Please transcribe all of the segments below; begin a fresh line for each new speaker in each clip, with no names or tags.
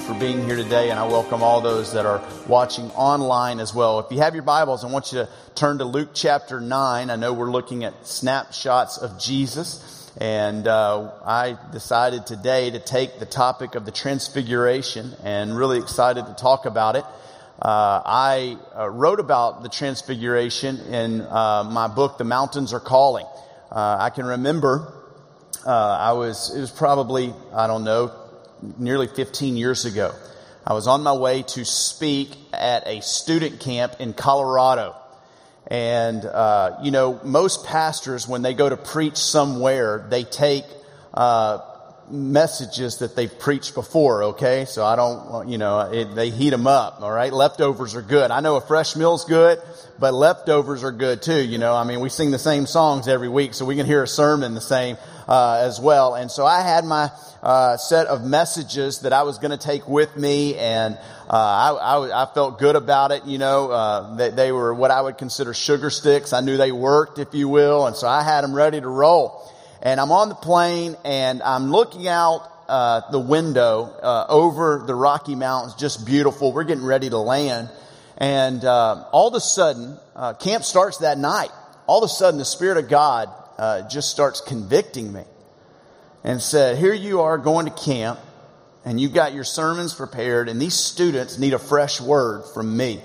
for being here today, and I welcome all those that are watching online as well. If you have your Bibles, I want you to turn to Luke chapter 9. I know we're looking at snapshots of Jesus, and uh, I decided today to take the topic of the Transfiguration, and really excited to talk about it. Uh, I uh, wrote about the Transfiguration in uh, my book, The Mountains Are Calling. Uh, I can remember uh, I was, it was probably, I don't know, nearly 15 years ago. I was on my way to speak at a student camp in Colorado. And, uh, you know, most pastors, when they go to preach somewhere, they take, uh, messages that they've preached before, okay? So I don't, you know, it, they heat them up, all right? Leftovers are good. I know a fresh meal's good, but leftovers are good too, you know? I mean, we sing the same songs every week, so we can hear a sermon the same, uh, as well. And so I had my, uh, set of messages that I was going to take with me, and uh, I, I, I, felt good about it. You know, uh, they, they were what I would consider sugar sticks. I knew they worked, if you will, and so I had them ready to roll. And I'm on the plane, and I'm looking out uh, the window uh, over the Rocky Mountains, just beautiful. We're getting ready to land, and uh, all of a sudden, camp starts that night. All of a sudden, the Spirit of God just starts convicting me and said, Here you are going to camp, and you've got your sermons prepared, and these students need a fresh word from me.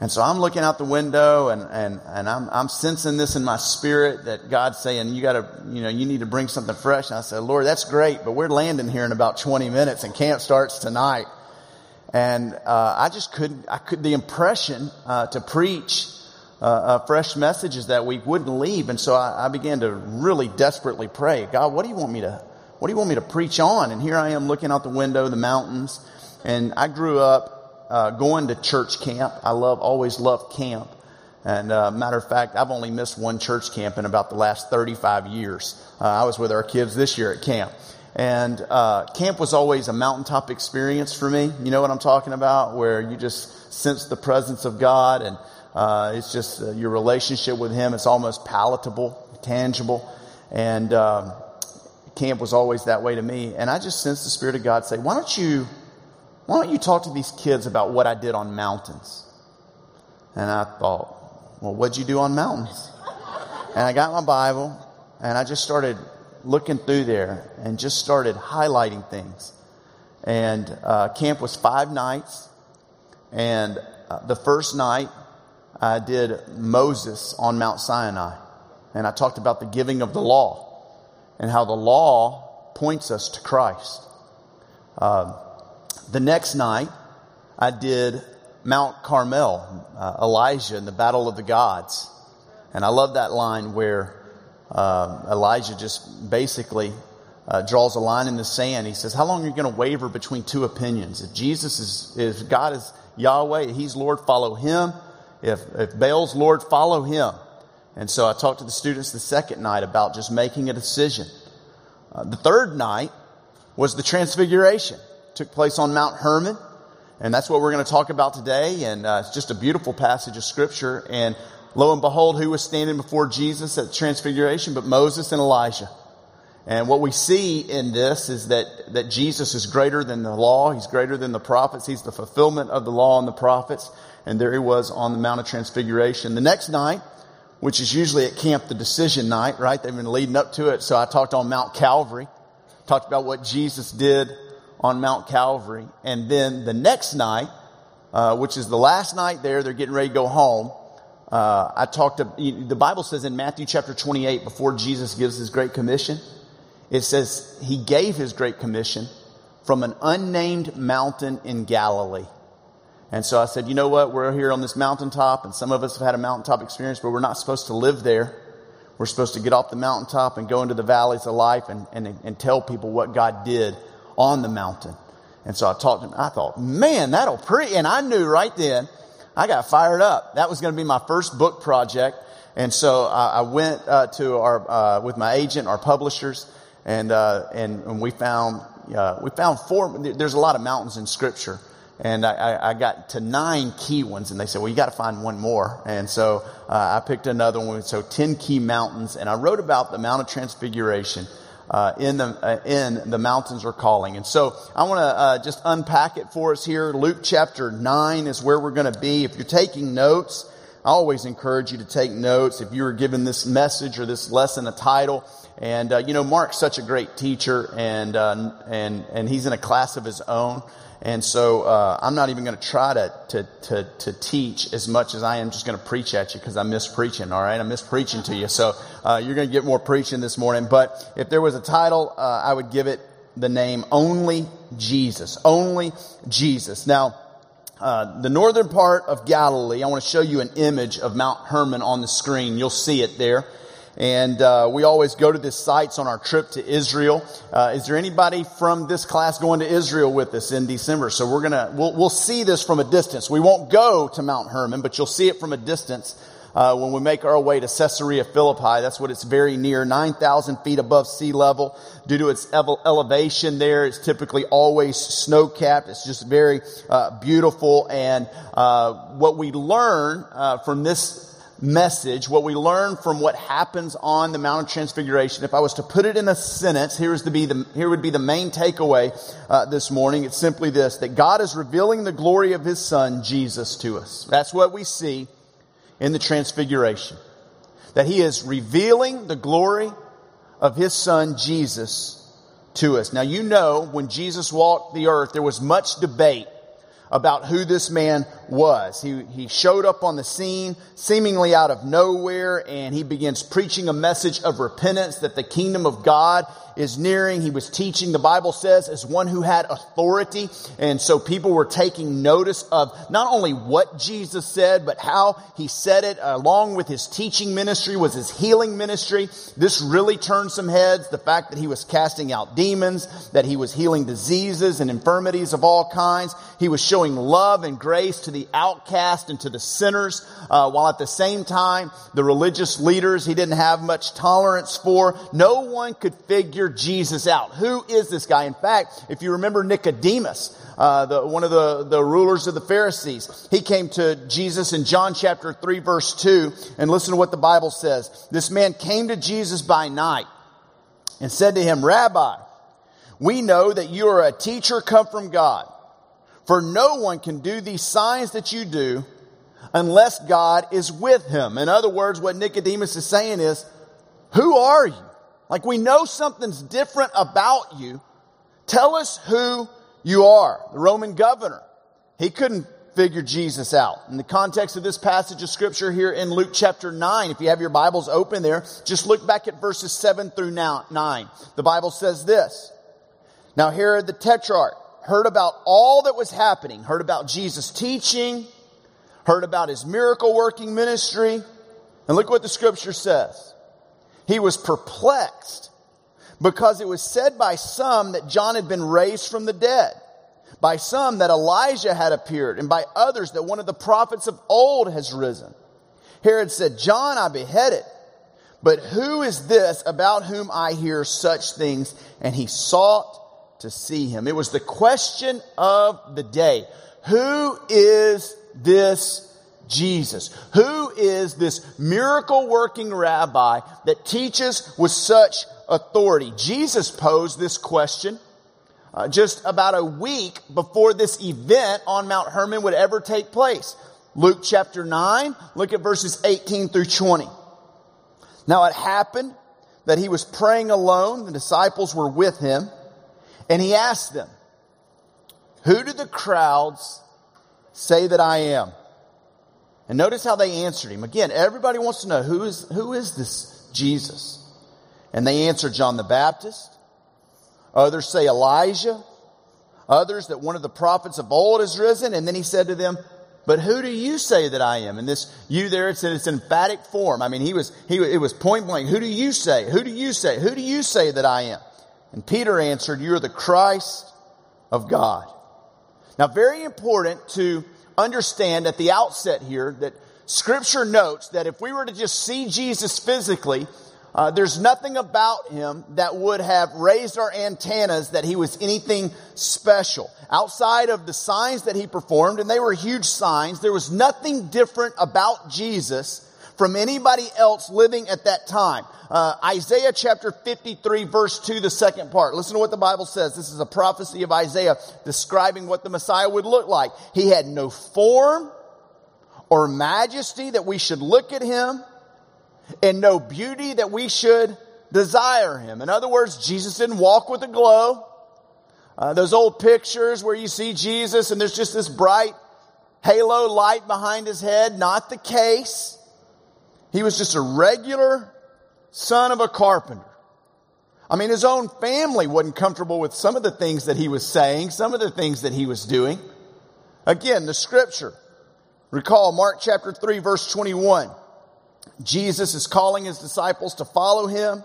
And so I'm looking out the window and, and, and I'm, I'm sensing this in my spirit that God's saying, you gotta, you know, you need to bring something fresh. And I said, Lord, that's great, but we're landing here in about 20 minutes and camp starts tonight. And, uh, I just couldn't, I could, the impression, uh, to preach uh, uh, fresh messages that week wouldn't leave. And so I, I, began to really desperately pray, God, what do you want me to, what do you want me to preach on? And here I am looking out the window, the mountains. And I grew up, uh, going to church camp. I love, always loved camp. And uh, matter of fact, I've only missed one church camp in about the last 35 years. Uh, I was with our kids this year at camp. And uh, camp was always a mountaintop experience for me. You know what I'm talking about? Where you just sense the presence of God and uh, it's just uh, your relationship with Him. It's almost palatable, tangible. And um, camp was always that way to me. And I just sensed the Spirit of God say, "Why don't you, why don't you talk to these kids about what I did on mountains?" And I thought, "Well, what'd you do on mountains?" And I got my Bible and I just started looking through there and just started highlighting things. And uh, camp was five nights, and uh, the first night I did Moses on Mount Sinai. And I talked about the giving of the law and how the law points us to Christ. Uh, the next night, I did Mount Carmel, uh, Elijah and the battle of the gods. And I love that line where uh, Elijah just basically uh, draws a line in the sand. He says, How long are you going to waver between two opinions? If Jesus is, if God is Yahweh, He's Lord, follow Him. If, if Baal's Lord, follow him. And so I talked to the students the second night about just making a decision. Uh, the third night was the transfiguration. It took place on Mount Hermon. And that's what we're going to talk about today. And uh, it's just a beautiful passage of scripture. And lo and behold, who was standing before Jesus at the transfiguration but Moses and Elijah. And what we see in this is that, that Jesus is greater than the law. He's greater than the prophets. He's the fulfillment of the law and the prophets. And there he was on the Mount of Transfiguration. The next night, which is usually at camp the decision night, right? They've been leading up to it. So I talked on Mount Calvary, talked about what Jesus did on Mount Calvary. And then the next night, uh, which is the last night there, they're getting ready to go home. Uh, I talked to, the Bible says in Matthew chapter 28, before Jesus gives his great commission, it says he gave his great commission from an unnamed mountain in Galilee. And so I said, you know what? We're here on this mountaintop, and some of us have had a mountaintop experience, but we're not supposed to live there. We're supposed to get off the mountaintop and go into the valleys of life and, and, and tell people what God did on the mountain. And so I talked to him. I thought, man, that'll pre. And I knew right then, I got fired up. That was going to be my first book project. And so I, I went uh, to our uh, with my agent, our publishers, and uh, and, and we found uh, we found four. There's a lot of mountains in Scripture, and I, I, got to nine key ones, and they said, "Well, you got to find one more." And so uh, I picked another one. So ten key mountains, and I wrote about the Mount of Transfiguration. uh, in the uh, in the mountains are calling. And so I want to uh, just unpack it for us here. Luke chapter nine is where we're going to be. If you're taking notes, I always encourage you to take notes. If you were given this message or this lesson a title, and uh, you know Mark's such a great teacher, and uh, and and he's in a class of his own. And so uh, I'm not even going to try to, to, to, to, teach as much as I am just going to preach at you because I miss preaching, all right? I miss preaching to you. So uh, you're going to get more preaching this morning. But if there was a title, uh, I would give it the name Only Jesus. Only Jesus. Now, uh, the northern part of Galilee, I want to show you an image of Mount Hermon on the screen. You'll see it there. And uh, we always go to these sites on our trip to Israel. Uh, is there anybody from this class going to Israel with us in December? So we're gonna we'll, we'll see this from a distance. We won't go to Mount Hermon, but you'll see it from a distance. Uh, when we make our way to Caesarea Philippi, that's what it's very near, 9,000 feet above sea level. Due to its elevation there, it's typically always snow capped. It's just very uh, beautiful. And uh, what we learn uh, from this message, what we learn from what happens on the Mount of Transfiguration, if I was to put it in a sentence, here's to be the, here would be the main takeaway uh, this morning. It's simply this, that God is revealing the glory of His Son, Jesus, to us. That's what we see in the Transfiguration. That He is revealing the glory of His Son, Jesus, to us. Now you know, when Jesus walked the earth, there was much debate about who this man was. He, he showed up on the scene seemingly out of nowhere and he begins preaching a message of repentance that the kingdom of God is nearing. He was teaching, the Bible says, as one who had authority. And so people were taking notice of not only what Jesus said, but how he said it along with his teaching ministry was his healing ministry. This really turned some heads. The fact that he was casting out demons, that he was healing diseases and infirmities of all kinds. He was showing love and grace to the outcast and to the sinners, uh, while at the same time, the religious leaders he didn't have much tolerance for. No one could figure Jesus out. Who is this guy? In fact, if you remember Nicodemus, uh, the, one of the, the rulers of the Pharisees, he came to Jesus in John chapter 3 verse 2 and listen to what the Bible says. This man came to Jesus by night and said to him, Rabbi, we know that you are a teacher come from God. For no one can do these signs that you do unless God is with him. In other words, what Nicodemus is saying is, who are you? Like we know something's different about you. Tell us who you are. The Roman governor, he couldn't figure Jesus out. In the context of this passage of scripture here in Luke chapter 9, if you have your Bibles open there, just look back at verses 7 through 9. The Bible says this. Now Herod the Tetrarch heard about all that was happening, heard about Jesus teaching, heard about his miracle working ministry, and look what the scripture says. He was perplexed because it was said by some that John had been raised from the dead, by some that Elijah had appeared, and by others that one of the prophets of old has risen. Herod said, John I beheaded, but who is this about whom I hear such things? And he sought to see him. It was the question of the day. Who is this Jesus. Who is this miracle working rabbi that teaches with such authority? Jesus posed this question uh, just about a week before this event on Mount Hermon would ever take place. Luke chapter 9, look at verses 18 through 20. Now it happened that he was praying alone, the disciples were with him, and he asked them, Who do the crowds say that I am? And notice how they answered him. Again, everybody wants to know who is, who is this Jesus? And they answered John the Baptist. Others say Elijah. Others that one of the prophets of old has risen. And then he said to them, but who do you say that I am? And this you there, it's in its emphatic form. I mean, he was, he, it was point blank. Who do you say? Who do you say? Who do you say that I am? And Peter answered, you're the Christ of God. Now, very important to understand at the outset here that scripture notes that if we were to just see Jesus physically, uh, there's nothing about him that would have raised our antennas that he was anything special. Outside of the signs that he performed, and they were huge signs, there was nothing different about Jesus from anybody else living at that time. Uh, Isaiah chapter 53 verse 2, the second part. Listen to what the Bible says. This is a prophecy of Isaiah describing what the Messiah would look like. He had no form or majesty that we should look at him and no beauty that we should desire him. In other words, Jesus didn't walk with a glow. Uh, those old pictures where you see Jesus and there's just this bright halo light behind his head, not the case. He was just a regular son of a carpenter. I mean, his own family wasn't comfortable with some of the things that he was saying, some of the things that he was doing. Again, the scripture. Recall Mark chapter 3 verse 21. Jesus is calling his disciples to follow him.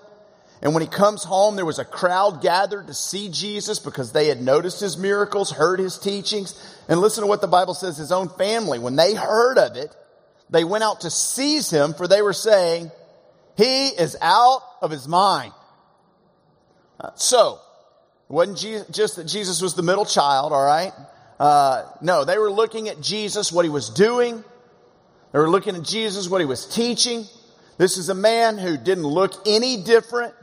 And when he comes home, there was a crowd gathered to see Jesus because they had noticed his miracles, heard his teachings. And listen to what the Bible says his own family, when they heard of it, they went out to seize him, for they were saying, He is out of his mind. Uh, so, it wasn't just that Jesus was the middle child, all right? Uh, no, they were looking at Jesus, what he was doing. They were looking at Jesus, what he was teaching. This is a man who didn't look any different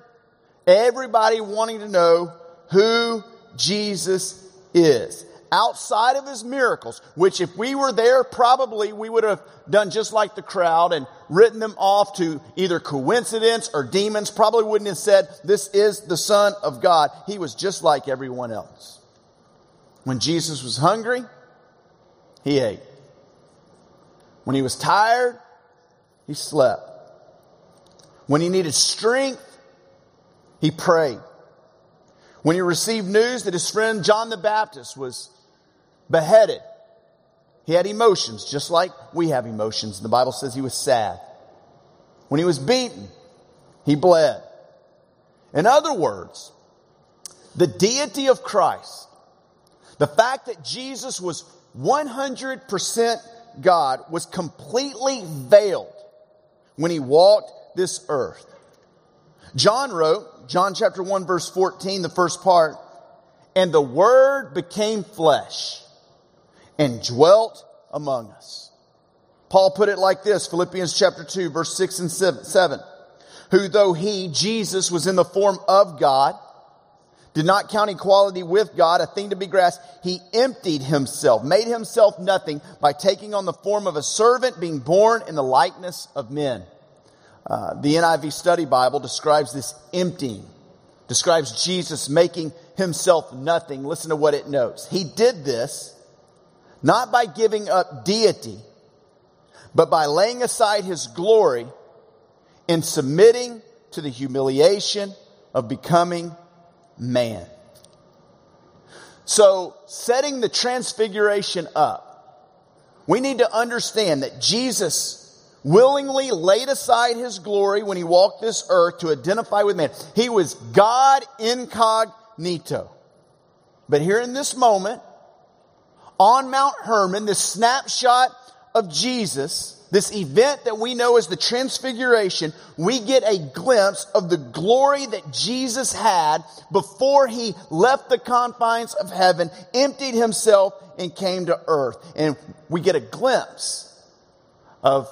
Everybody wanting to know who Jesus is. Outside of his miracles, which if we were there, probably we would have done just like the crowd and written them off to either coincidence or demons. Probably wouldn't have said, this is the son of God. He was just like everyone else. When Jesus was hungry, he ate. When he was tired, he slept. When he needed strength, he prayed. When he received news that his friend John the Baptist was beheaded, he had emotions just like we have emotions. The Bible says he was sad. When he was beaten, he bled. In other words, the deity of Christ, the fact that Jesus was 100% God was completely veiled when he walked this earth. John wrote John chapter 1 verse 14, the first part, and the word became flesh and dwelt among us. Paul put it like this, Philippians chapter 2 verse 6 and 7, who though he, Jesus, was in the form of God, did not count equality with God a thing to be grasped. He emptied himself, made himself nothing by taking on the form of a servant, being born in the likeness of men. Uh, the NIV Study Bible describes this emptying, describes Jesus making himself nothing. Listen to what it notes. He did this not by giving up deity, but by laying aside his glory and submitting to the humiliation of becoming man. So, setting the transfiguration up, we need to understand that Jesus willingly laid aside his glory when he walked this earth to identify with man. He was God incognito. But here in this moment, on Mount Hermon, this snapshot of Jesus, this event that we know as the transfiguration, we get a glimpse of the glory that Jesus had before he left the confines of heaven, emptied himself, and came to earth. And we get a glimpse of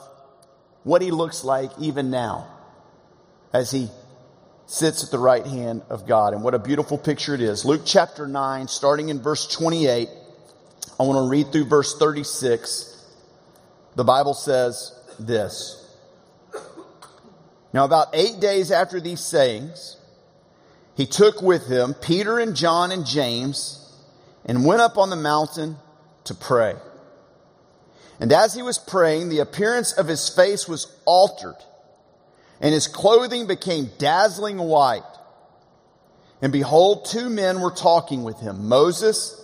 what he looks like even now as he sits at the right hand of God. And what a beautiful picture it is. Luke chapter 9, starting in verse 28, I want to read through verse 36. The Bible says this. Now, about eight days after these sayings, he took with him Peter and John and James and went up on the mountain to pray. And as he was praying, the appearance of his face was altered, and his clothing became dazzling white. And behold, two men were talking with him, Moses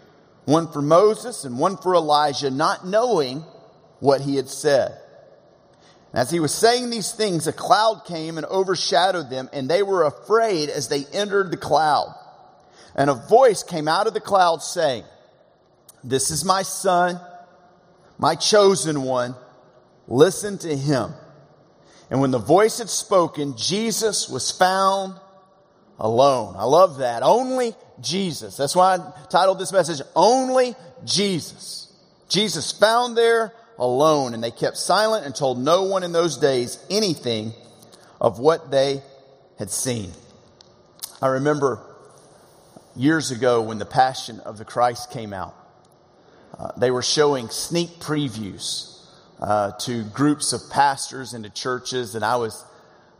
one for Moses, and one for Elijah, not knowing what he had said. As he was saying these things, a cloud came and overshadowed them, and they were afraid as they entered the cloud. And a voice came out of the cloud saying, This is my son, my chosen one. Listen to him. And when the voice had spoken, Jesus was found alone. I love that. Only Jesus. That's why I titled this message, Only Jesus. Jesus found there alone, and they kept silent and told no one in those days anything of what they had seen. I remember years ago when the Passion of the Christ came out, uh, they were showing sneak previews uh, to groups of pastors and to churches, and I was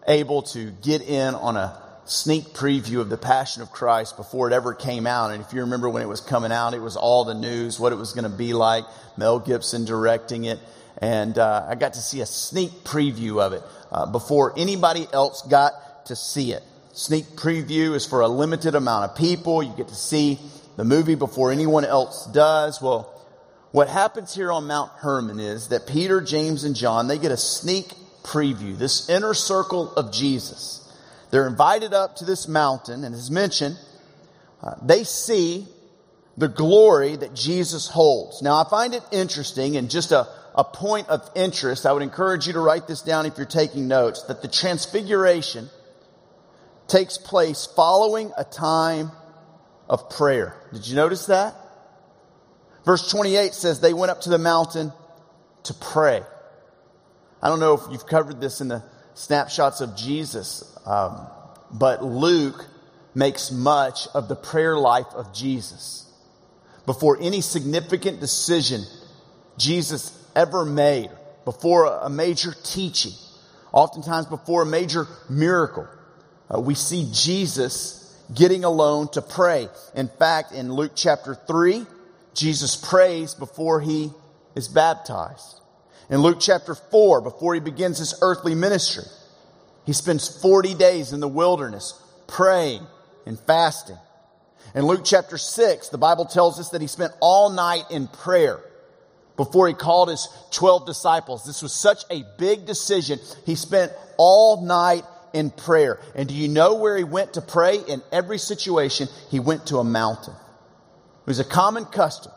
able to get in on a sneak preview of the Passion of Christ before it ever came out. And if you remember when it was coming out, it was all the news, what it was going to be like, Mel Gibson directing it. And uh, I got to see a sneak preview of it uh, before anybody else got to see it. Sneak preview is for a limited amount of people. You get to see the movie before anyone else does. Well, what happens here on Mount Hermon is that Peter, James, and John, they get a sneak preview, this inner circle of Jesus. They're invited up to this mountain, and as mentioned, uh, they see the glory that Jesus holds. Now, I find it interesting and just a, a point of interest. I would encourage you to write this down if you're taking notes that the transfiguration takes place following a time of prayer. Did you notice that? Verse 28 says they went up to the mountain to pray. I don't know if you've covered this in the snapshots of Jesus, um, but Luke makes much of the prayer life of Jesus. Before any significant decision Jesus ever made, before a major teaching, oftentimes before a major miracle, uh, we see Jesus getting alone to pray. In fact, in Luke chapter 3, Jesus prays before he is baptized. In Luke chapter 4, before he begins his earthly ministry, he spends 40 days in the wilderness praying and fasting. In Luke chapter 6, the Bible tells us that he spent all night in prayer before he called his 12 disciples. This was such a big decision. He spent all night in prayer. And do you know where he went to pray? In every situation, he went to a mountain. It was a common custom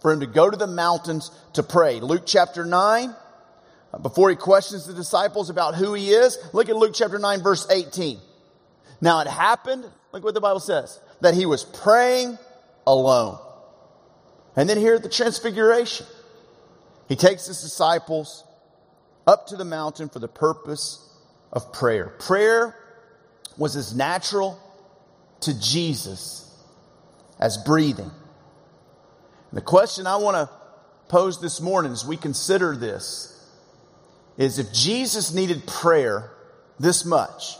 for him to go to the mountains to pray. Luke chapter 9, before he questions the disciples about who he is, look at Luke chapter 9, verse 18. Now it happened, look what the Bible says, that he was praying alone. And then here at the transfiguration, he takes his disciples up to the mountain for the purpose of prayer. Prayer was as natural to Jesus as breathing. And the question I want to pose this morning as we consider this is if Jesus needed prayer this much,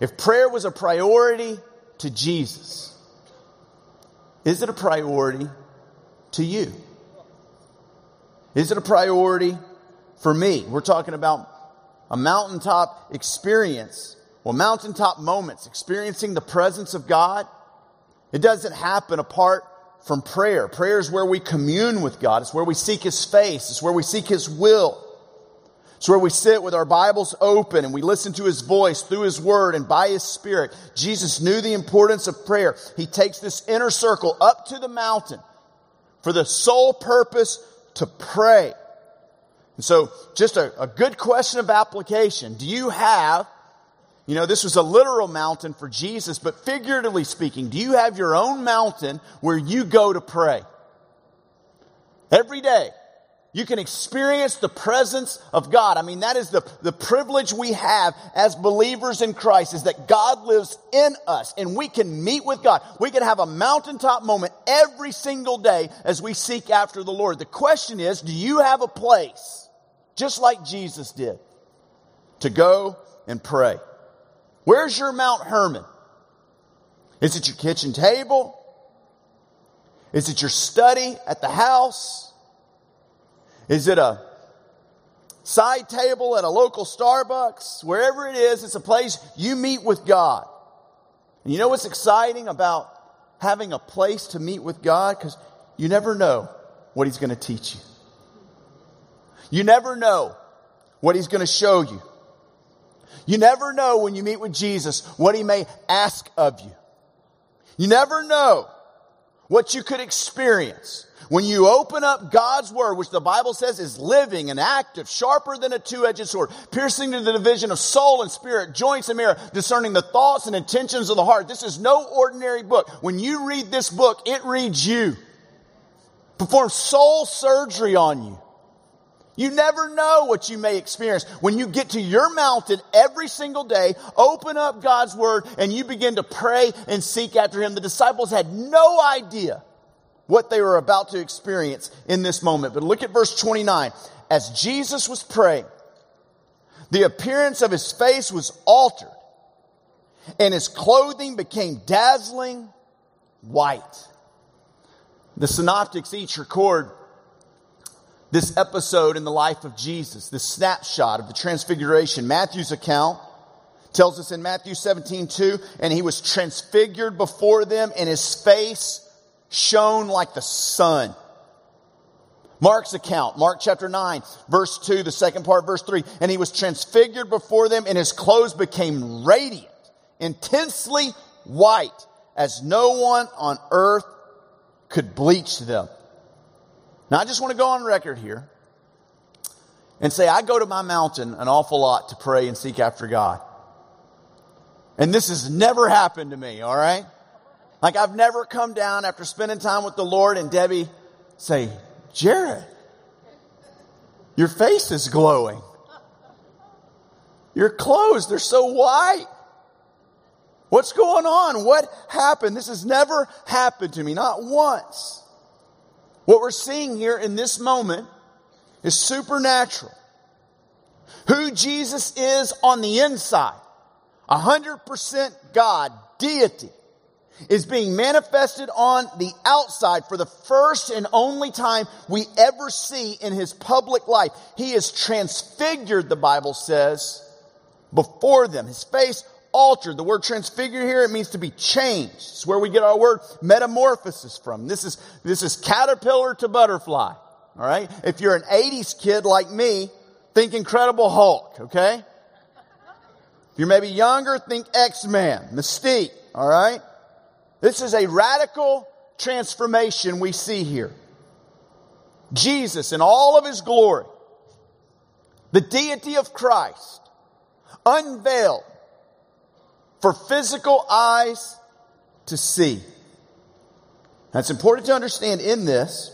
if prayer was a priority to Jesus, is it a priority to you? Is it a priority for me? We're talking about a mountaintop experience. Well, mountaintop moments, experiencing the presence of God. It doesn't happen apart from prayer. Prayer is where we commune with God. It's where we seek His face. It's where we seek His will. It's where we sit with our Bibles open and we listen to His voice through His Word and by His Spirit. Jesus knew the importance of prayer. He takes this inner circle up to the mountain for the sole purpose to pray. And so, just a, a good question of application. Do you have you know, this was a literal mountain for Jesus, but figuratively speaking, do you have your own mountain where you go to pray? Every day. You can experience the presence of God. I mean, that is the, the privilege we have as believers in Christ is that God lives in us and we can meet with God. We can have a mountaintop moment every single day as we seek after the Lord. The question is, do you have a place, just like Jesus did, to go and pray? Where's your Mount Hermon? Is it your kitchen table? Is it your study at the house? Is it a side table at a local Starbucks? Wherever it is, it's a place you meet with God. And you know what's exciting about having a place to meet with God? Because you never know what He's going to teach you. You never know what he's going to show you. You never know when you meet with Jesus what he may ask of you. You never know what you could experience when you open up God's word, which the Bible says is living and active, sharper than a two-edged sword, piercing to the division of soul and spirit, joints and marrow, discerning the thoughts and intentions of the heart. This is no ordinary book. When you read this book, it reads you. Performs soul surgery on you. You never know what you may experience. When you get to your mountain every single day, open up God's Word, and you begin to pray and seek after Him. The disciples had no idea what they were about to experience in this moment. But look at verse 29. As Jesus was praying, the appearance of His face was altered, and His clothing became dazzling white. The synoptics each record this episode in the life of Jesus, this snapshot of the transfiguration. Matthew's account tells us in Matthew 17, 2, and he was transfigured before them, and his face shone like the sun. Mark's account, Mark chapter 9, verse 2, the second part, verse 3, and he was transfigured before them, and his clothes became radiant, intensely white, as no one on earth could bleach them. Now, I just want to go on record here and say I go to my mountain an awful lot to pray and seek after God. And this has never happened to me, all right? Like I've never come down after spending time with the Lord and Debbie say, Jared, your face is glowing. Your clothes, they're so white. What's going on? What happened? This has never happened to me, not once. What we're seeing here in this moment is supernatural. Who Jesus is on the inside, 100% God, deity, is being manifested on the outside for the first and only time we ever see in his public life. He is transfigured, the Bible says, before them. His face altered. The word transfigure here, it means to be changed. It's where we get our word metamorphosis from. This is, this is caterpillar to butterfly. All right. If you're an 80s kid like me, think Incredible Hulk. Okay. If you're maybe younger, think X-Man, Mystique. All right. This is a radical transformation we see here. Jesus in all of his glory, the deity of Christ, unveiled for physical eyes to see. Now, it's important to understand in this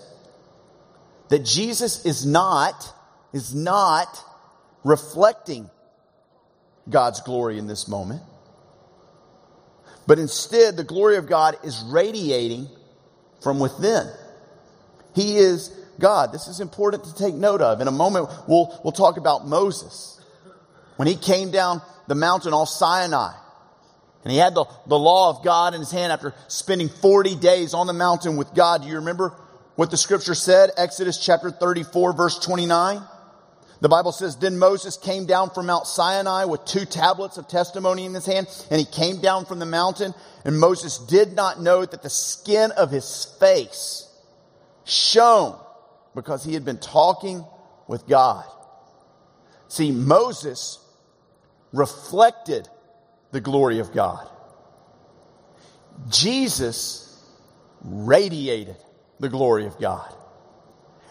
that Jesus is not, is not reflecting God's glory in this moment. But instead, the glory of God is radiating from within. He is God. This is important to take note of. In a moment, we'll, we'll talk about Moses. When he came down the mountain off Sinai, and he had the, the law of God in his hand after spending 40 days on the mountain with God. Do you remember what the scripture said? Exodus chapter 34 verse 29. The Bible says, Then Moses came down from Mount Sinai with two tablets of testimony in his hand, and he came down from the mountain, and Moses did not know that the skin of his face shone because he had been talking with God. See, Moses reflected the glory of God. Jesus radiated the glory of God.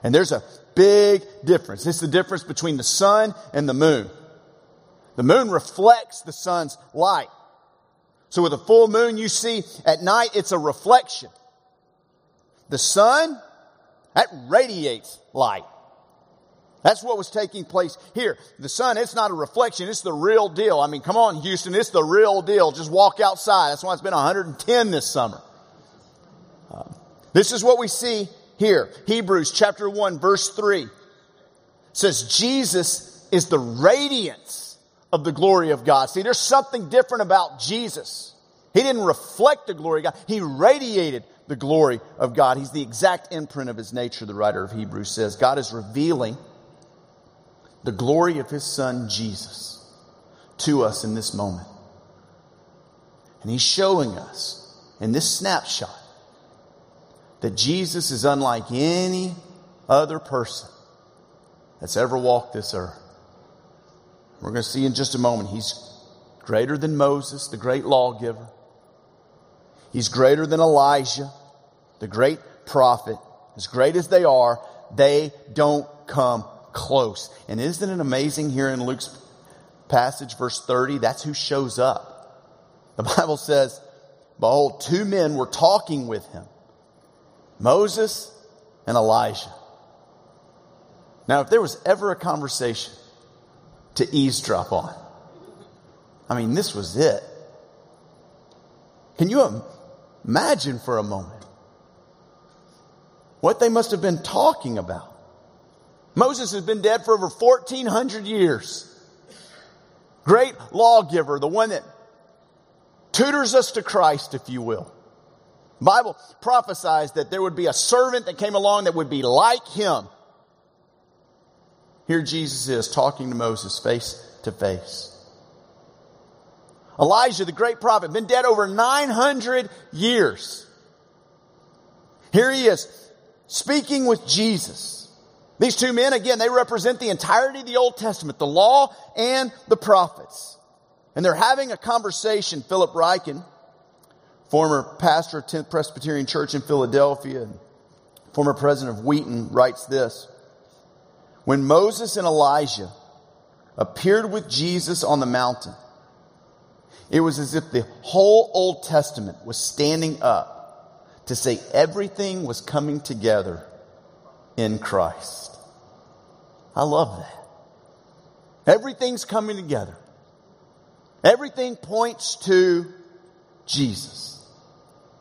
And there's a big difference. It's the difference between the sun and the moon. The moon reflects the sun's light. So with a full moon you see at night, it's a reflection. The sun, that radiates light. That's what was taking place here. The sun, it's not a reflection, it's the real deal. I mean, come on, Houston, it's the real deal. Just walk outside. That's why it's been 110 this summer. Uh, this is what we see here. Hebrews chapter 1, verse 3 says, Jesus is the radiance of the glory of God. See, there's something different about Jesus. He didn't reflect the glory of God, he radiated the glory of God. He's the exact imprint of his nature, the writer of Hebrews says. God is revealing the glory of his son Jesus to us in this moment. And he's showing us in this snapshot that Jesus is unlike any other person that's ever walked this earth. We're going to see in just a moment. He's greater than Moses, the great lawgiver. He's greater than Elijah, the great prophet. As great as they are, they don't come close. And isn't it amazing here in Luke's passage, verse 30? That's who shows up. The Bible says, Behold, two men were talking with him Moses and Elijah. Now, if there was ever a conversation to eavesdrop on, I mean, this was it. Can you imagine for a moment what they must have been talking about? Moses has been dead for over 1400 years. Great lawgiver, the one that tutors us to Christ, if you will. Bible prophesies that there would be a servant that came along that would be like him. Here Jesus is talking to Moses face to face. Elijah, the great prophet, been dead over 900 years. Here he is speaking with Jesus. These two men, again, they represent the entirety of the Old Testament, the law and the prophets. And they're having a conversation. Philip Ryken, former pastor of 10th Presbyterian Church in Philadelphia and former president of Wheaton, writes this. When Moses and Elijah appeared with Jesus on the mountain, it was as if the whole Old Testament was standing up to say everything was coming together in Christ. I love that. Everything's coming together. Everything points to Jesus.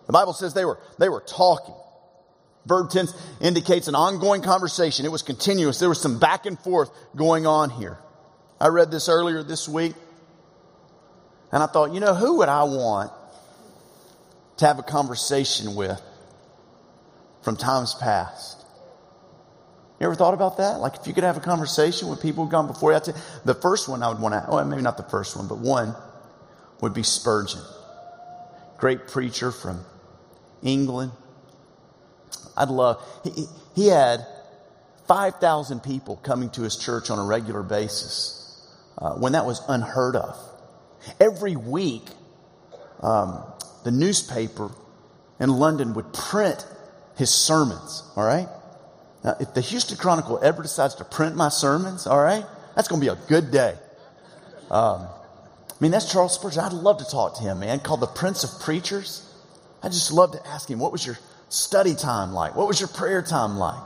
The Bible says they were, they were talking. Verb tense indicates an ongoing conversation. It was continuous. There was some back and forth going on here. I read this earlier this week and I thought, you know, who would I want to have a conversation with from times past? You ever thought about that? Like if you could have a conversation with people who've gone before you. The first one I would want to, well, maybe not the first one, but one would be Spurgeon. Great preacher from England. I'd love, he, he had 5,000 people coming to his church on a regular basis uh, when that was unheard of. Every week, um, the newspaper in London would print his sermons, all right? Now, if the Houston Chronicle ever decides to print my sermons, all right, that's going to be a good day. Um, I mean, that's Charles Spurgeon. I'd love to talk to him, man, called the Prince of Preachers. I just love to ask him, what was your study time like? What was your prayer time like?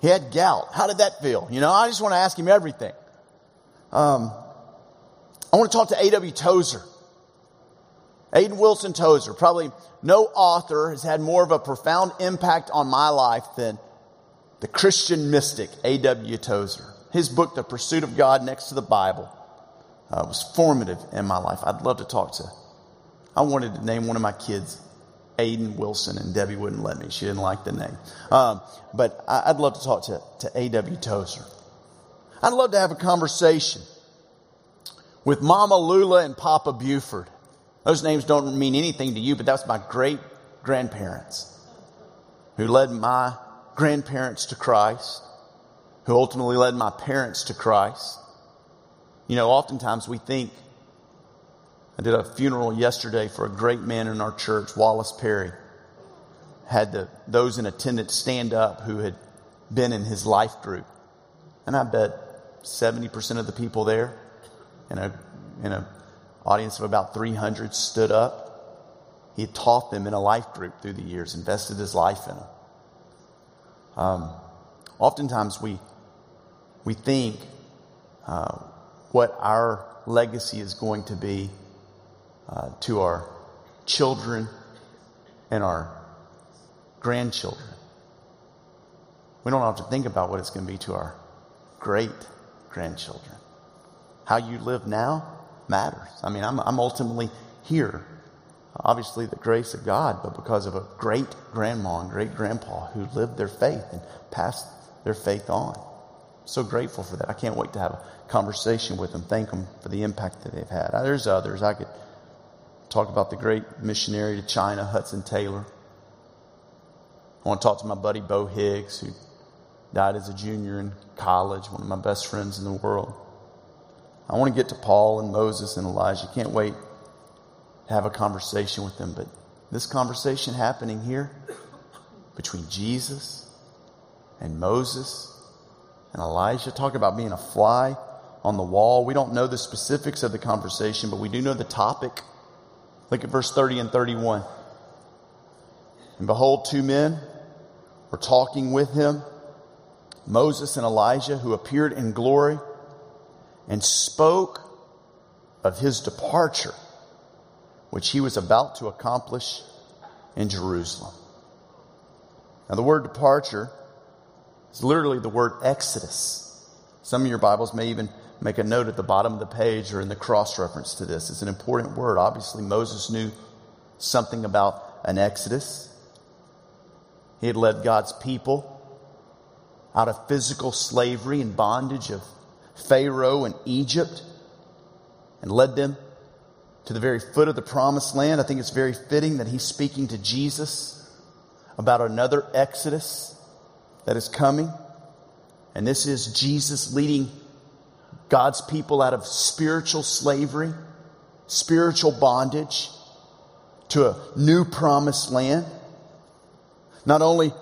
He had gout. How did that feel? You know, I just want to ask him everything. Um, I want to talk to A.W. Tozer. Aiden Wilson Tozer, probably no author has had more of a profound impact on my life than the Christian mystic A.W. Tozer. His book, The Pursuit of God Next to the Bible, uh, was formative in my life. I'd love to talk to. I wanted to name one of my kids Aiden Wilson, and Debbie wouldn't let me. She didn't like the name. Um, but I, would love to talk to, to A.W. Tozer. I'd love to have a conversation with Mama Lula and Papa Buford. Those names don't mean anything to you, but that's my great grandparents who led my grandparents to Christ, who ultimately led my parents to Christ. You know, oftentimes we think, I did a funeral yesterday for a great man in our church, Wallace Perry. Had the, those in attendance stand up who had been in his life group. And I bet 70% of the people there in a, in a audience of about 300 stood up. He had taught them in a life group through the years, invested his life in them. Um, oftentimes we, we think uh, what our legacy is going to be uh, to our children and our grandchildren. We don't have to think about what it's going to be to our great grandchildren. How you live now matters. I mean, I'm, I'm ultimately here. Obviously, the grace of God, but because of a great grandma and great grandpa who lived their faith and passed their faith on. So grateful for that. I can't wait to have a conversation with them, thank them for the impact that they've had. There's others. I could talk about the great missionary to China, Hudson Taylor. I want to talk to my buddy Bo Higgs, who died as a junior in college, one of my best friends in the world. I want to get to Paul and Moses and Elijah. Can't wait have a conversation with them. But this conversation happening here between Jesus and Moses and Elijah, talk about being a fly on the wall. We don't know the specifics of the conversation, but we do know the topic. Look at verse 30 and 31. And behold, two men were talking with him, Moses and Elijah, who appeared in glory and spoke of his departure, which he was about to accomplish in Jerusalem. Now, the word departure is literally the word exodus. Some of your Bibles may even make a note at the bottom of the page or in the cross reference to this. It's an important word. Obviously, Moses knew something about an exodus. He had led God's people out of physical slavery and bondage of Pharaoh and Egypt and led them to the very foot of the promised land. I think it's very fitting that he's speaking to Jesus about another exodus that is coming. And this is Jesus leading God's people out of spiritual slavery, spiritual bondage to a new promised land. Not only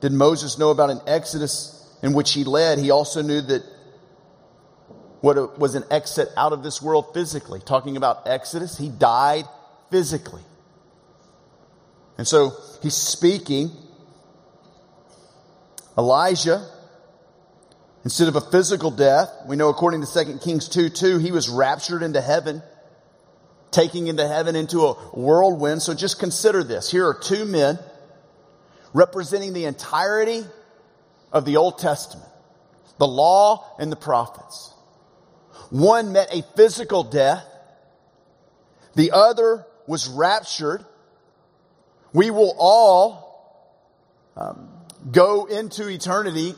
did Moses know about an exodus in which he led, he also knew that what was an exit out of this world physically. Talking about Exodus, he died physically. And so he's speaking. Elijah Instead of a physical death, we know according to 2 Kings 2 2, he was raptured into heaven, taking into heaven into a whirlwind. So just consider this. Here are two men representing the entirety of the Old Testament, the law and the prophets. One met a physical death, the other was raptured. We will all um, go into eternity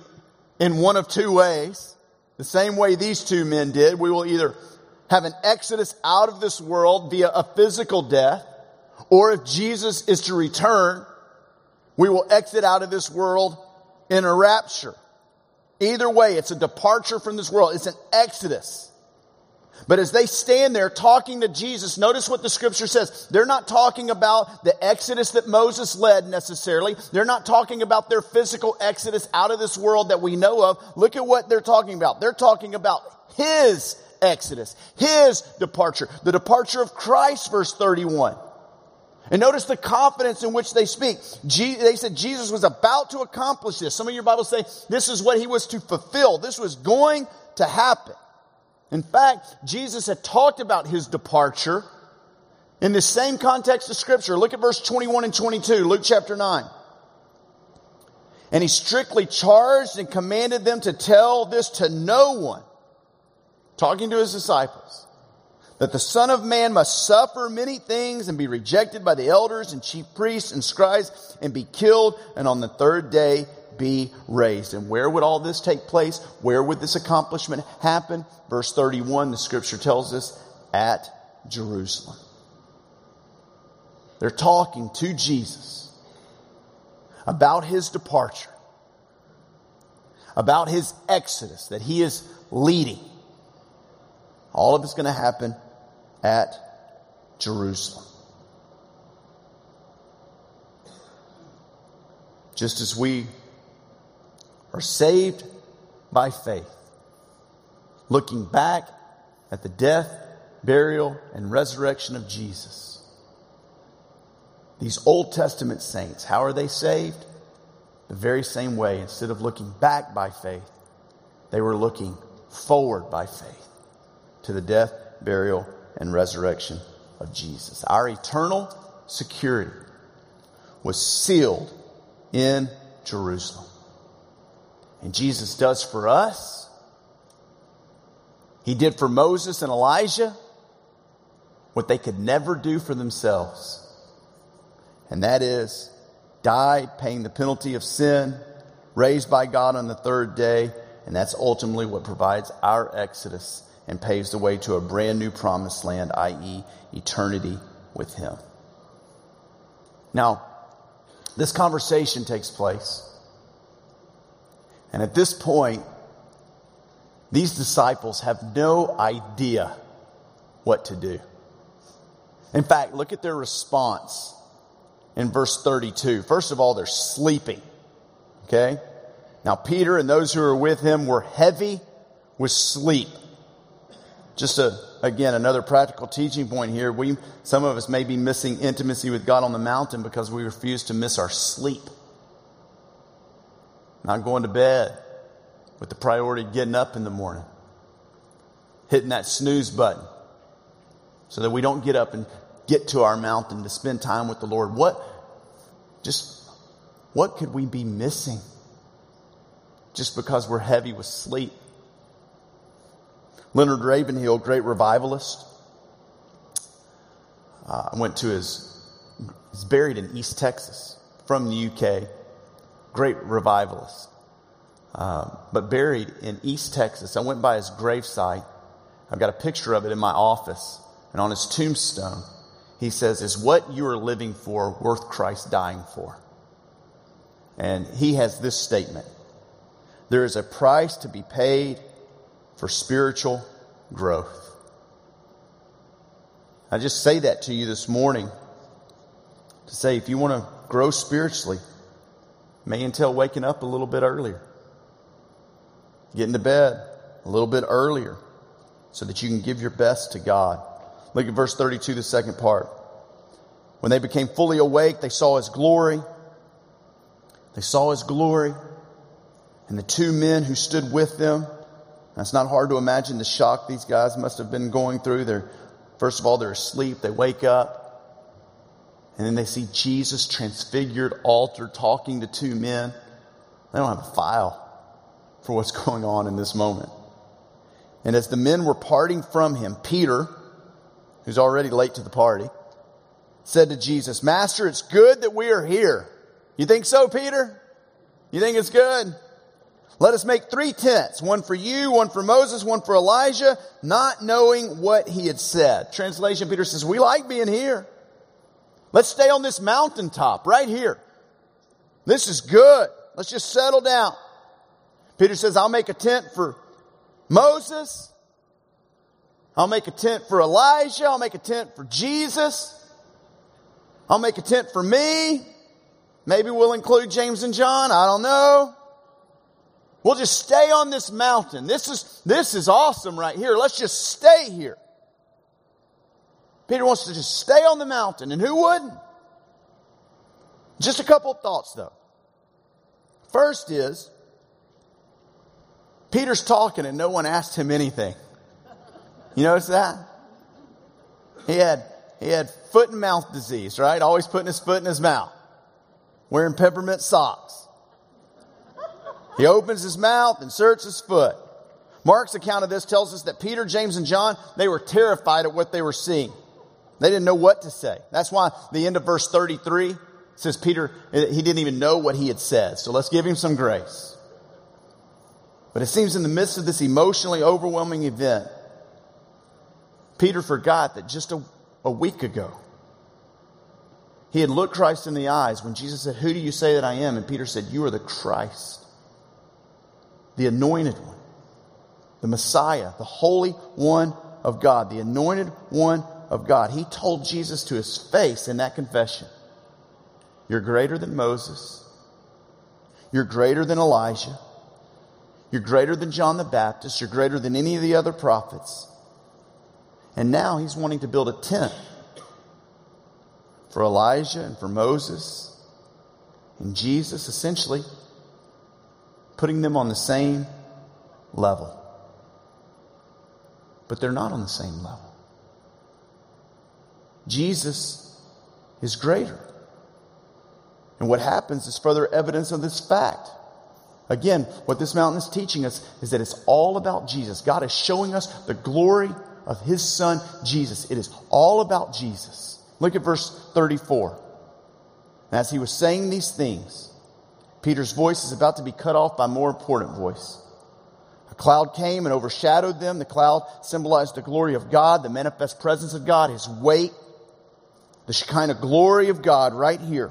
in one of two ways. The same way these two men did. We will either have an exodus out of this world via a physical death, or if Jesus is to return, we will exit out of this world in a rapture. Either way, it's a departure from this world. It's an exodus. But as they stand there talking to Jesus, notice what the scripture says. They're not talking about the exodus that Moses led necessarily. They're not talking about their physical exodus out of this world that we know of. Look at what they're talking about. They're talking about his exodus, his departure, the departure of Christ, verse 31. And notice the confidence in which they speak. they said Jesus was about to accomplish this. Some of your Bibles say this is what he was to fulfill. This was going to happen. In fact, Jesus had talked about his departure in the same context of scripture. Look at verse 21 and 22, Luke chapter 9. And he strictly charged and commanded them to tell this to no one, talking to his disciples, that the Son of Man must suffer many things and be rejected by the elders and chief priests and scribes and be killed and on the third day be raised. And where would all this take place? Where would this accomplishment happen? Verse 31, the scripture tells us at Jerusalem. They're talking to Jesus about his departure, about his exodus that he is leading. All of it's going to happen at Jerusalem. Just as we are saved by faith. Looking back at the death, burial, and resurrection of Jesus. These Old Testament saints, how are they saved? The very same way. Instead of looking back by faith, they were looking forward by faith to the death, burial, and resurrection of Jesus. Our eternal security was sealed in Jerusalem. And Jesus does for us. He did for Moses and Elijah what they could never do for themselves. And that is died paying the penalty of sin, raised by God on the third day, and that's ultimately what provides our exodus and paves the way to a brand new promised land, i.e., eternity with Him. Now, this conversation takes place and at this point, These disciples have no idea what to do. In fact, look at their response in verse 32. First of all, they're sleeping. Okay? Now, Peter and those who were with him were heavy with sleep. Just a, again, another practical teaching point here. We, some of us may be missing intimacy with God on the mountain because we refuse to miss our sleep. Not going to bed with the priority of getting up in the morning, hitting that snooze button so that we don't get up and get to our mountain to spend time with the Lord. What, just, what could we be missing just because we're heavy with sleep? Leonard Ravenhill, great revivalist, uh, I went to his, he's buried in East Texas from the UK, great revivalist. Uh, but buried in East Texas. I went by his gravesite. I've got a picture of it in my office. And on his tombstone, he says, Is what you are living for worth Christ dying for? And he has this statement There is a price to be paid for spiritual growth. I just say that to you this morning to say if you want to grow spiritually, may entail waking up a little bit earlier, getting to bed a little bit earlier so that you can give your best to God. Look at verse 32, the second part. When they became fully awake, they saw his glory. They saw his glory and the two men who stood with them. it's not hard to imagine the shock these guys must have been going through. They're, first of all, they're asleep. They wake up. And then they see Jesus transfigured, altered, talking to two men. They don't have a file for what's going on in this moment. And as the men were parting from him, Peter, who's already late to the party, said to Jesus, Master, it's good that we are here. You think so, Peter? You think it's good? Let us make three tents, one for you, one for Moses, one for Elijah, not knowing what he had said. Translation, Peter says, we like being here. Let's stay on this mountaintop right here. This is good. Let's just settle down. Peter says, I'll make a tent for Moses. I'll make a tent for Elijah. I'll make a tent for Jesus. I'll make a tent for me. Maybe we'll include James and John. I don't know. We'll just stay on this mountain. This is, this is awesome right here. Let's just stay here. Peter wants to just stay on the mountain, and who wouldn't? Just a couple of thoughts though. First is, Peter's talking and no one asked him anything. You notice that? He had he had foot and mouth disease, right? Always putting his foot in his mouth, wearing peppermint socks. He opens his mouth, inserts his foot. Mark's account of this tells us that Peter, James, and John, they were terrified at what they were seeing. They didn't know what to say. That's why the end of verse 33 says Peter, eh, he didn't even know what he had said. So let's give him some grace. But it seems in the midst of this emotionally overwhelming event, Peter forgot that just a a week ago. He had looked Christ in the eyes when Jesus said, Who do you say that I am? And Peter said, You are the Christ, the anointed one, the Messiah, the Holy One of God, the anointed one of God. He told Jesus to his face in that confession, You're greater than Moses. You're greater than Elijah. You're greater than John the Baptist. You're greater than any of the other prophets. And now he's wanting to build a tent for Elijah and for Moses and Jesus, essentially putting them on the same level. But they're not on the same level. Jesus is greater. And what happens is further evidence of this fact. Again, what this mountain is teaching us is that it's all about Jesus. God is showing us the glory of his son, Jesus. It is all about Jesus. Look at verse 34. As he was saying these things, Peter's voice is about to be cut off by a more important voice. A cloud came and overshadowed them. The cloud symbolized the glory of God, the manifest presence of God, his weight, the of glory of God right here.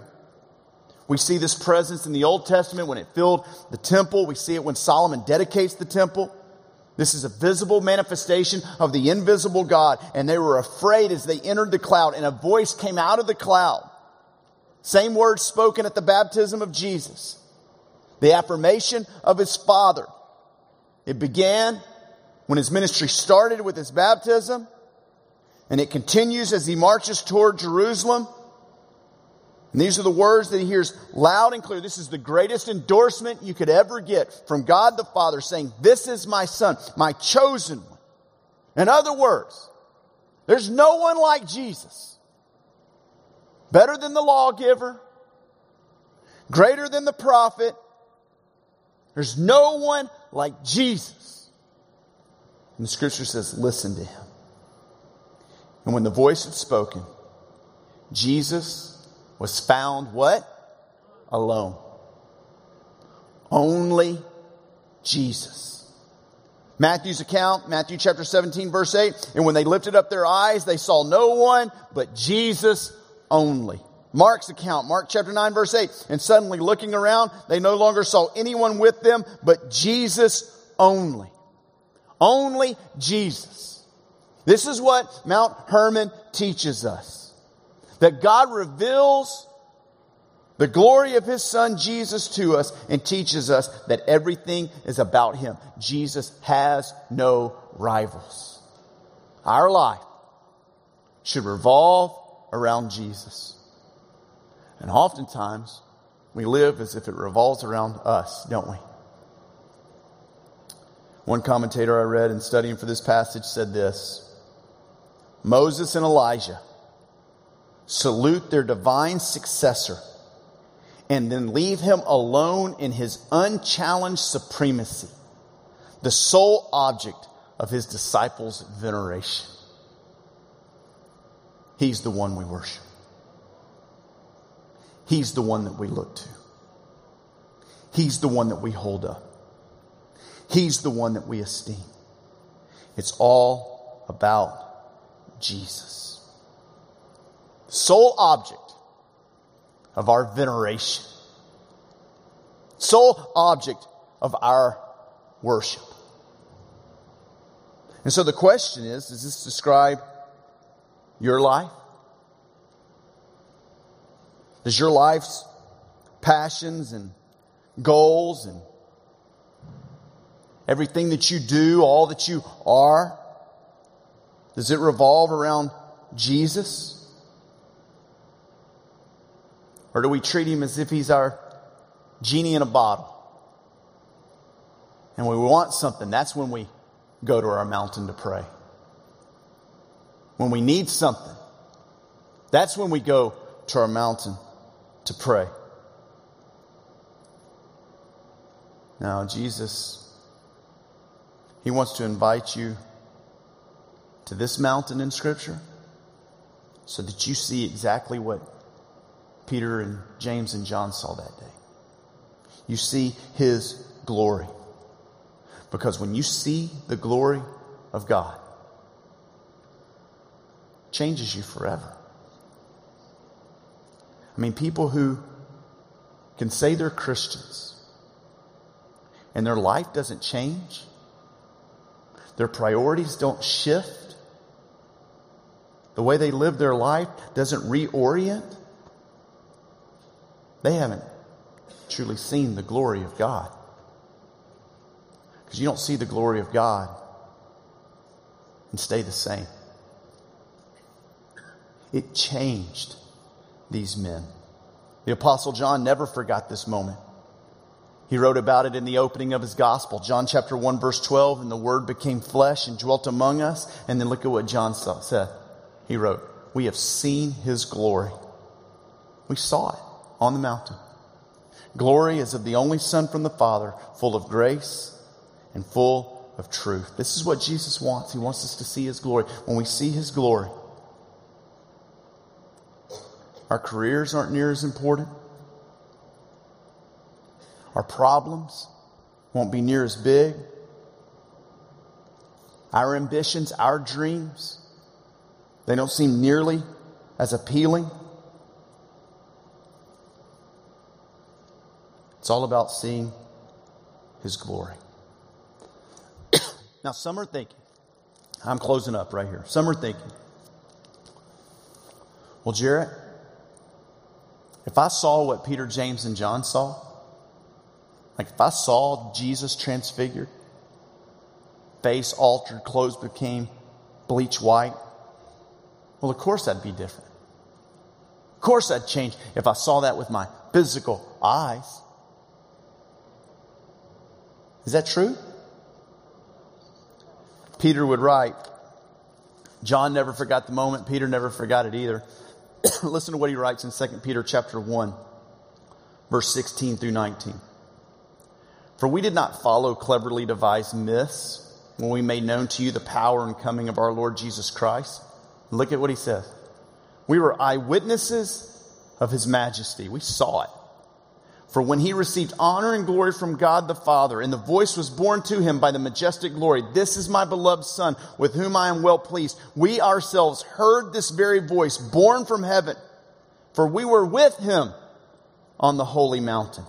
We see this presence in the Old Testament when it filled the temple. We see it when Solomon dedicates the temple. This is a visible manifestation of the invisible God. And they were afraid as they entered the cloud, and a voice came out of the cloud. Same words spoken at the baptism of Jesus. The affirmation of his Father. It began when his ministry started with his baptism, and it continues as he marches toward Jerusalem. And these are the words that he hears loud and clear. This is the greatest endorsement you could ever get from God the Father saying, This is my son, my chosen one. In other words, there's no one like Jesus. Better than the lawgiver, greater than the prophet. There's no one like Jesus. And the scripture says, Listen to him. And when the voice had spoken, Jesus was found what? Alone. Only Jesus. Matthew's account, Matthew chapter 17 verse 8, and when they lifted up their eyes, they saw no one but Jesus only. Mark's account, Mark chapter 9 verse 8, and suddenly looking around, they no longer saw anyone with them but Jesus only. Only Jesus. This is what Mount Hermon teaches us that God reveals the glory of his son Jesus to us and teaches us that everything is about him. Jesus has no rivals. Our life should revolve around Jesus. And oftentimes, we live as if it revolves around us, don't we? One commentator I read in studying for this passage said this Moses and Elijah salute their divine successor, and then leave him alone in his unchallenged supremacy, the sole object of his disciples' veneration. He's the one we worship. He's the one that we look to. He's the one that we hold up. He's the one that we esteem. It's all about Jesus sole object of our veneration, sole object of our worship. And so the question is does this describe your life? Does your life's passions and goals and everything that you do, all that you are, does it revolve around Jesus? Or do we treat him as if he's our genie in a bottle? And we want something, that's when we go to our mountain to pray. When we need something, that's when we go to our mountain to pray. Now, Jesus, He wants to invite you to this mountain in Scripture so that you see exactly what Peter and James and John saw that day. You see his glory. Because when you see the glory of God, changes you forever. I mean, people who can say they're Christians and their life doesn't change, their priorities don't shift, the way they live their life doesn't reorient, they haven't truly seen the glory of God. Because you don't see the glory of God and stay the same. It changed these men. The Apostle John never forgot this moment. He wrote about it in the opening of his gospel, John chapter 1, verse 12, and the word became flesh and dwelt among us. And then look at what John said. He wrote, We have seen his glory. We saw it on the mountain. Glory is of the only Son from the Father, full of grace and full of truth. This is what Jesus wants. He wants us to see His glory. When we see His glory, our careers aren't near as important. Our problems won't be near as big. Our ambitions, our dreams, they don't seem nearly as appealing. It's all about seeing His glory. Now, some are thinking, I'm closing up right here. Some are thinking, well, Jarrett, if I saw what Peter, James, and John saw, like if I saw Jesus transfigured, face altered, clothes became bleach white, well, of course that'd be different. Of course that'd change if I saw that with my physical eyes. Is that true? Peter would write, John never forgot the moment. Peter never forgot it either. Listen to what he writes in 2 Peter chapter 1, verse 16 through 19. For we did not follow cleverly devised myths when we made known to you the power and coming of our Lord Jesus Christ. Look at what he says. We were eyewitnesses of his majesty. We saw it. For when he received honor and glory from God the Father, and the voice was borne to him by the majestic glory, This is my beloved Son, with whom I am well pleased. We ourselves heard this very voice borne from heaven, for we were with him on the holy mountain.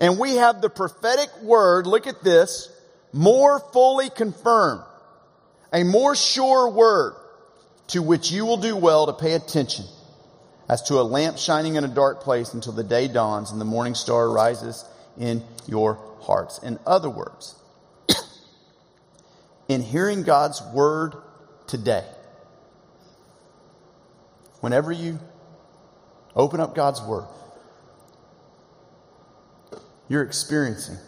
And we have the prophetic word, look at this, more fully confirmed, a more sure word to which you will do well to pay attention as to a lamp shining in a dark place until the day dawns and the morning star rises in your hearts. In other words, in hearing God's word today, whenever you open up God's word, you're experiencing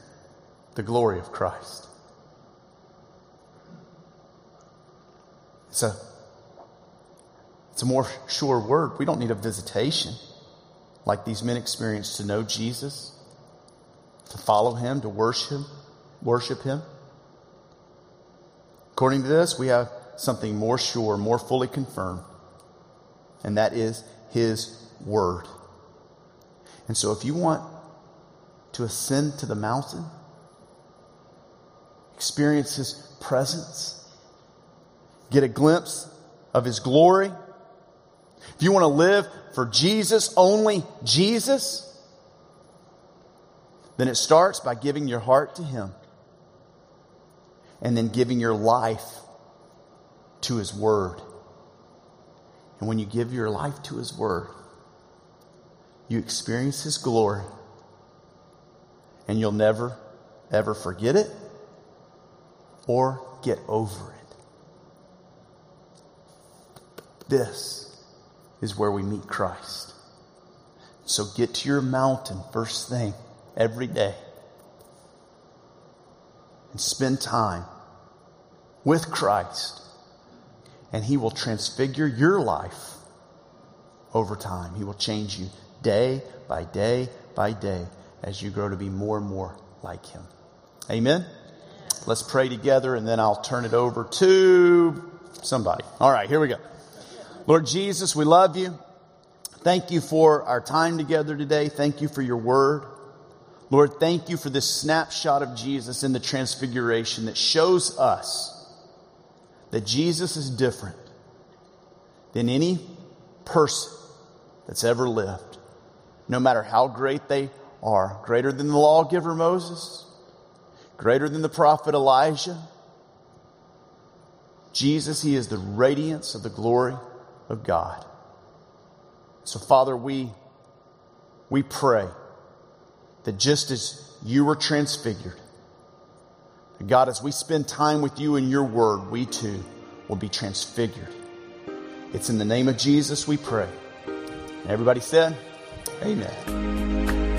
the glory of Christ. It's a, it's a more sure word. We don't need a visitation like these men experienced to know Jesus, to follow him, to worship worship him. According to this, we have something more sure, more fully confirmed, and that is his word. And so if you want to ascend to the mountain, experience His presence, get a glimpse of His glory. If you want to live for Jesus, only Jesus, then it starts by giving your heart to Him and then giving your life to His Word. And when you give your life to His Word, you experience His glory and you'll never, ever forget it or get over it. This is where we meet Christ. So get to your mountain first thing every day and spend time with Christ, and He will transfigure your life over time. He will change you day by day by day as you grow to be more and more like Him. Amen? Let's pray together and then I'll turn it over to somebody. All right, here we go. Lord Jesus, we love you. Thank you for our time together today. Thank you for your word. Lord, thank you for this snapshot of Jesus in the transfiguration that shows us that Jesus is different than any person that's ever lived, no matter how great they are greater than the lawgiver Moses, greater than the prophet Elijah. Jesus, He is the radiance of the glory of God. So, Father, we, we pray that just as you were transfigured, God, as we spend time with you in your word, we too will be transfigured. It's in the name of Jesus we pray. everybody said, Amen.